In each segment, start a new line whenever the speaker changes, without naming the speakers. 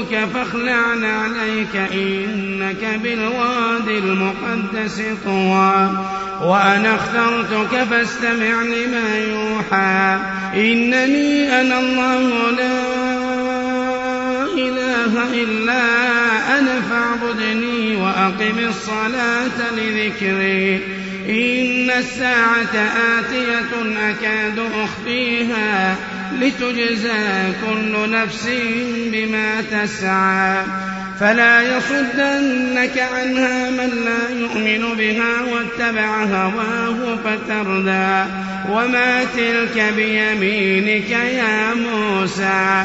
ربك فاخلع عليك إنك بالواد المقدس طوى. وأنا اخترتك فاستمع لما يوحى. إنني أنا الله لا إله إلا أنا فاعبدني وأقم الصلاة لذكري. إن الساعة آتية أكاد أخفيها. لتجزى كل نفس بما تسعى. فلا يصدنك عنها من لا يؤمن بها واتبع هواه فتردى. وما تلك بيمينك يا موسى.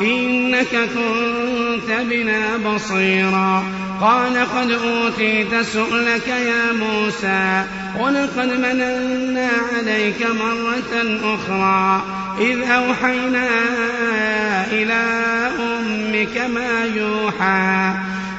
إنك كنت بنا بصيرا. قال قد أوتيت سؤلك يا موسى ولقد مننا عليك مرة أخرى. إذ أوحينا إلى أمك ما يوحى.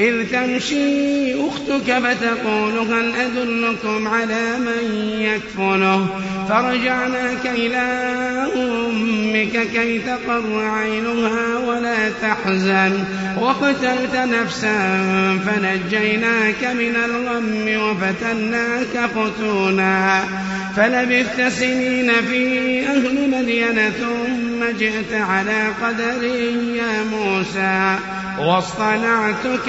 إذ تمشي أختك فتقول هل أدلكم على من يكفله؟ فرجعناك إلى أمك كي تقر عينها ولا تحزن. وقتلت نفسا فنجيناك من الغم وفتناك فتونا. فلبثت سنين في أهل مدين ثم جئت على قدر يا موسى. واصطنعتك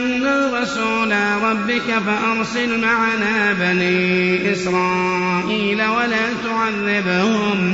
إنا رسولا ربك فأرسل معنا بني إسرائيل ولا تعذبهم.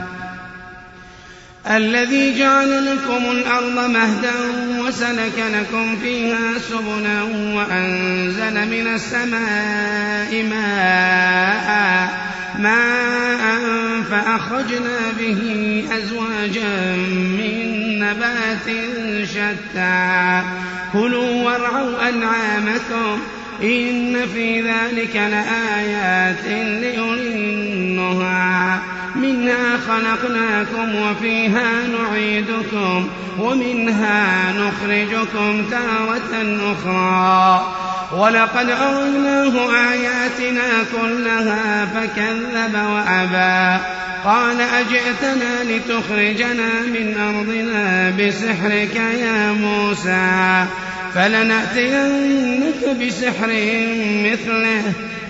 الذي جعل لكم الأرض مهدا وسلك لكم فيها سبلا وأنزل من السماء ماء ماء فأخرجنا به أزواجا من نبات شتى. كلوا وارعوا أنعامكم إن في ذلك لآيات لأولي النهى. منها خلقناكم وفيها نعيدكم ومنها نخرجكم تارة أخرى. ولقد أريناه آياتنا كلها فكذب وأبى. قال أجئتنا لتخرجنا من أرضنا بسحرك يا موسى؟ فلنأتينك بسحر مثله.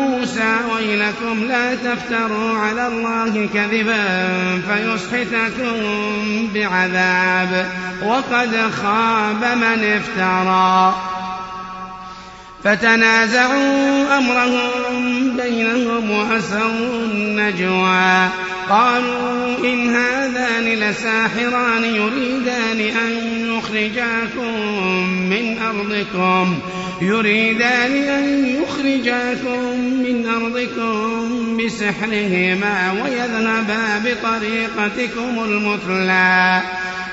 موسى ويلكم لا تفتروا على الله كذبا فيسحتكم بعذاب وقد خاب من افترى. فتنازعوا أمرهم بينهم وأسروا النجوى قالوا إن هذان لساحران يريدان أن يخرجاكم من أرضكم. يريدان أن يخرجاكم من أرضكم بسحرهما ويذهبا بطريقتكم المثلى.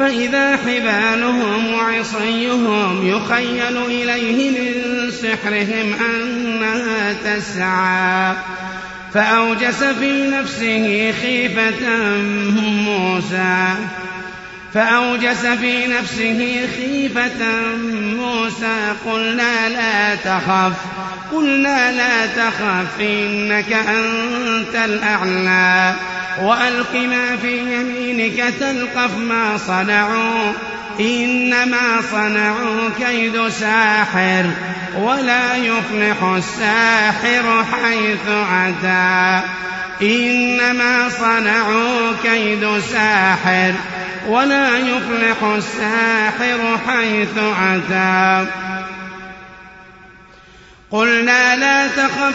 فإذا حبالهم وعصيهم يخيل إليه من سحرهم أنها تسعى. فأوجس في نفسه خيفة موسى. فأوجس في نفسه خيفة موسى. قلنا لا تخف قلنا لا تخف إنك أنت الأعلى. وألق ما في يمينك تلقف ما صنعوا إنما صنعوا كيد ساحر ولا يفلح الساحر حيث أتى إنما صنعوا كيد ساحر ولا يفلح الساحر حيث أتى قلنا لا تخف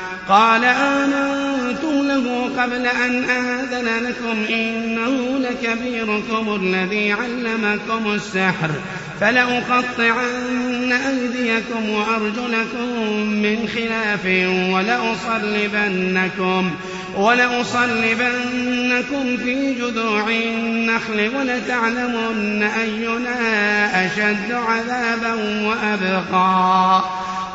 قال آمنتم له قبل أن آذن لكم إنه لكبيركم الذي علمكم السحر فلأقطعن أيديكم وأرجلكم من خلاف ولأصلبنكم ولأصلبنكم في جذوع النخل ولتعلمن أينا أشد عذابا وأبقى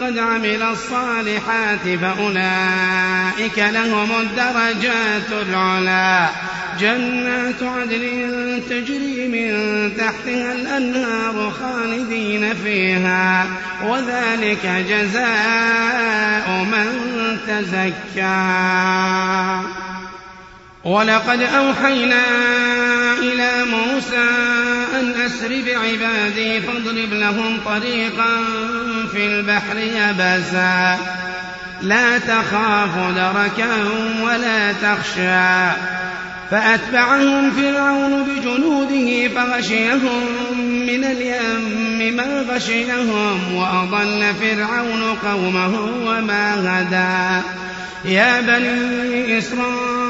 قد عمل الصالحات فأولئك لهم الدرجات العلى جنات عدن تجري من تحتها الأنهار خالدين فيها وذلك جزاء من تزكى. ولقد أوحينا إلى موسى أن أسر بعبادي فاضرب لهم طريقا في البحر يبسا لا تخاف دركا ولا تخشى. فأتبعهم فرعون بجنوده فغشيهم من اليم ما غشيهم وأضل فرعون قومه وما هدى. يا بني إسرائيل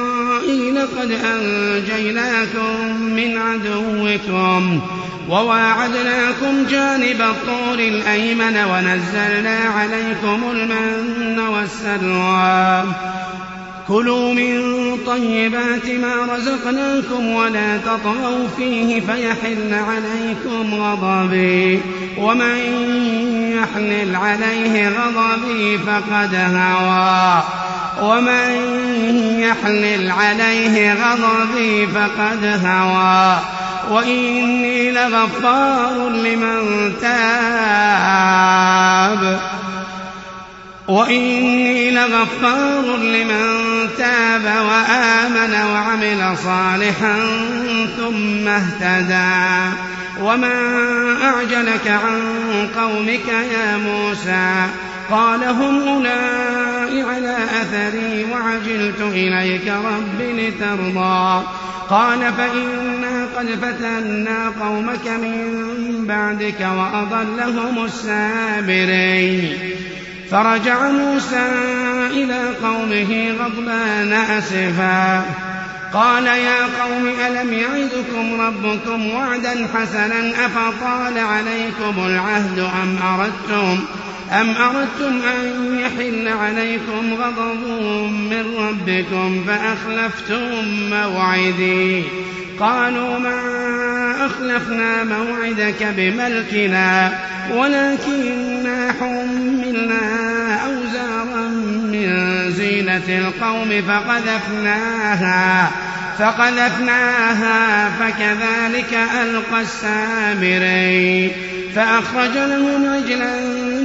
قد أنجيناكم من عدوكم وواعدناكم جانب الطور الأيمن ونزلنا عليكم المن والسلوى. كلوا من طيبات ما رزقناكم ولا تطغوا فيه فيحل عليكم غضبي. ومن يحلل عليه غضبي فقد هوى. ومن يحلل عليه غضبي فقد هوى. وإني لغفار لمن تاب. وإني لغفار لمن تاب وآمن وعمل صالحا ثم اهتدى. وما أعجلك عن قومك يا موسى؟ قال هم أولئك على أثري وعجلت إليك رب لترضى. قال فإنا قد فتنا قومك من بعدك وأضلهم السامرين فرجع موسى إلى قومه غضبان أسفا. قال يا قوم ألم يعدكم ربكم وعدا حسنا أفطال عليكم العهد أم أردتم أم أردتم أن يحل عليكم غضب من ربكم فأخلفتم موعدي قالوا ما أخلفنا موعدك بملكنا ولكننا حملنا أوزارا من زينة القوم فقذفناها فقذفناها فكذلك ألقى السامري فأخرج لهم عجلا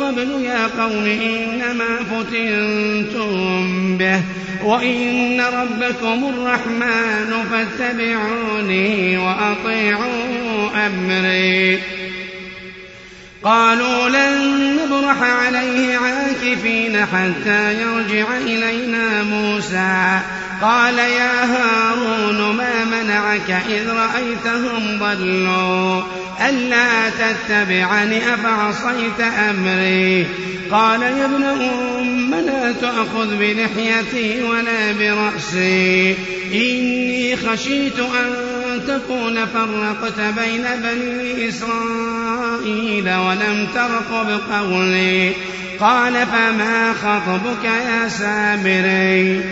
قبل يا قوم إنما فتنتم به وإن ربكم الرحمن فاتبعوني وأطيعوا أمري. قالوا لن نبرح عليه عاكفين حتى يرجع إلينا موسى. قال يا هارون ما منعك إذ رأيتهم ضلوا؟ ألا تتبعني أفعصيت أمري؟ قال يا ابن أم لا تأخذ بلحيتي ولا برأسي. إني خشيت أن تكون فرقت بين بني إسرائيل ولم ترقب قولي قال فما خطبك يا سامري؟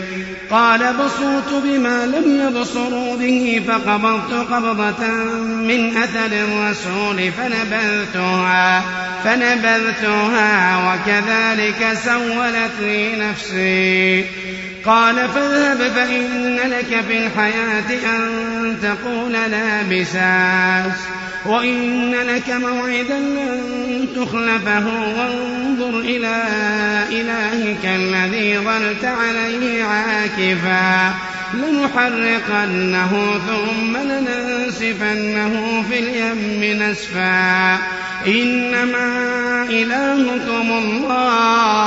قال بصرت بما لم يبصروا به فقبضت قبضة من أثر الرسول فنبذتها فنبذتها وكذلك سولت لي نفسي. قال فاذهب فإن لك في الحياة أن تقول لا بساس وإن لك موعدا لن تخلفه وانظر إلى إلهك الذي ظلت عليه عاكفا لنحرقنه ثم لننسفنه في اليم نسفا. إنما إلهكم الله.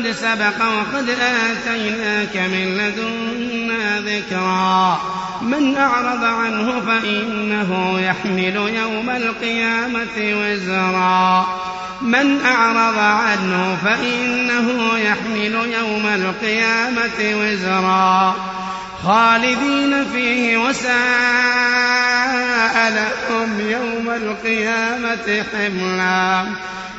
قد سبق وقد آتيناك من لدنا ذكرا. من أعرض عنه فإنه يحمل يوم القيامة وزرا. من أعرض عنه فإنه يحمل يوم القيامة وزرا. خالدين فيه وساء لهم يوم القيامة حملا.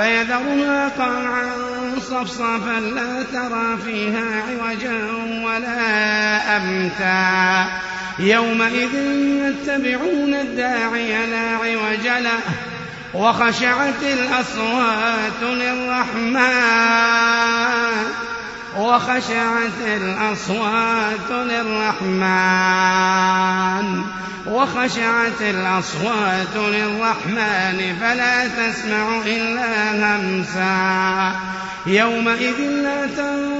فيذرها قاعا صفصفا لا ترى فيها عوجا ولا أمتا. يومئذ يتبعون الداعي لا عوج له وخشعت الأصوات للرحمن. وخشعت الأصوات للرحمن. وخشعت الأصوات للرحمن فلا تسمع إلا همسا. يومئذ لا تنفع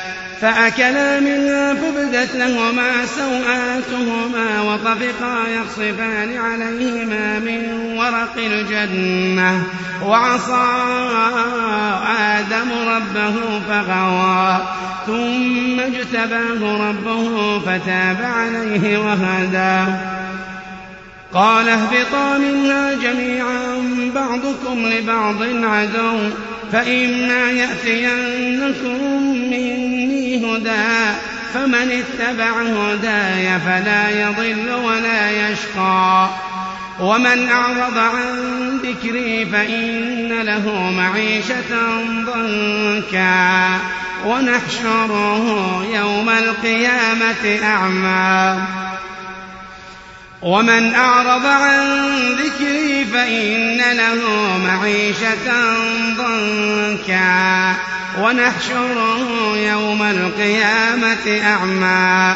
فأكلا منها فبدت لهما سوآتهما وطفقا يخصفان عليهما من ورق الجنة. وعصى آدم ربه فغوى. ثم اجتباه ربه فتاب عليه وهدى. قال اهبطا منها جميعا بعضكم لبعض عدو. فإما يأتينكم مني هدى فمن اتبع هداي فلا يضل ولا يشقى. ومن أعرض عن ذكري فإن له معيشة ضنكا. ونحشره يوم القيامة أعمى. ومن أعرض عن ذكري فإن له معيشة ضنكا ونحشره يوم القيامة أعمى.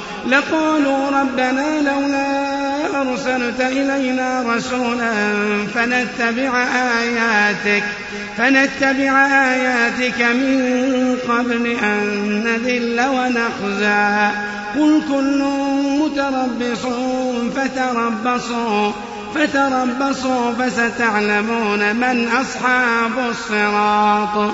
لقالوا ربنا لولا أرسلت إلينا رسولا فنتبع آياتك فنتبع آياتك من قبل أن نذل ونخزى. قل كل متربص فتربصوا فتربصوا فستعلمون من أصحاب الصراط.